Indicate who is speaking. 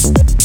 Speaker 1: Peace.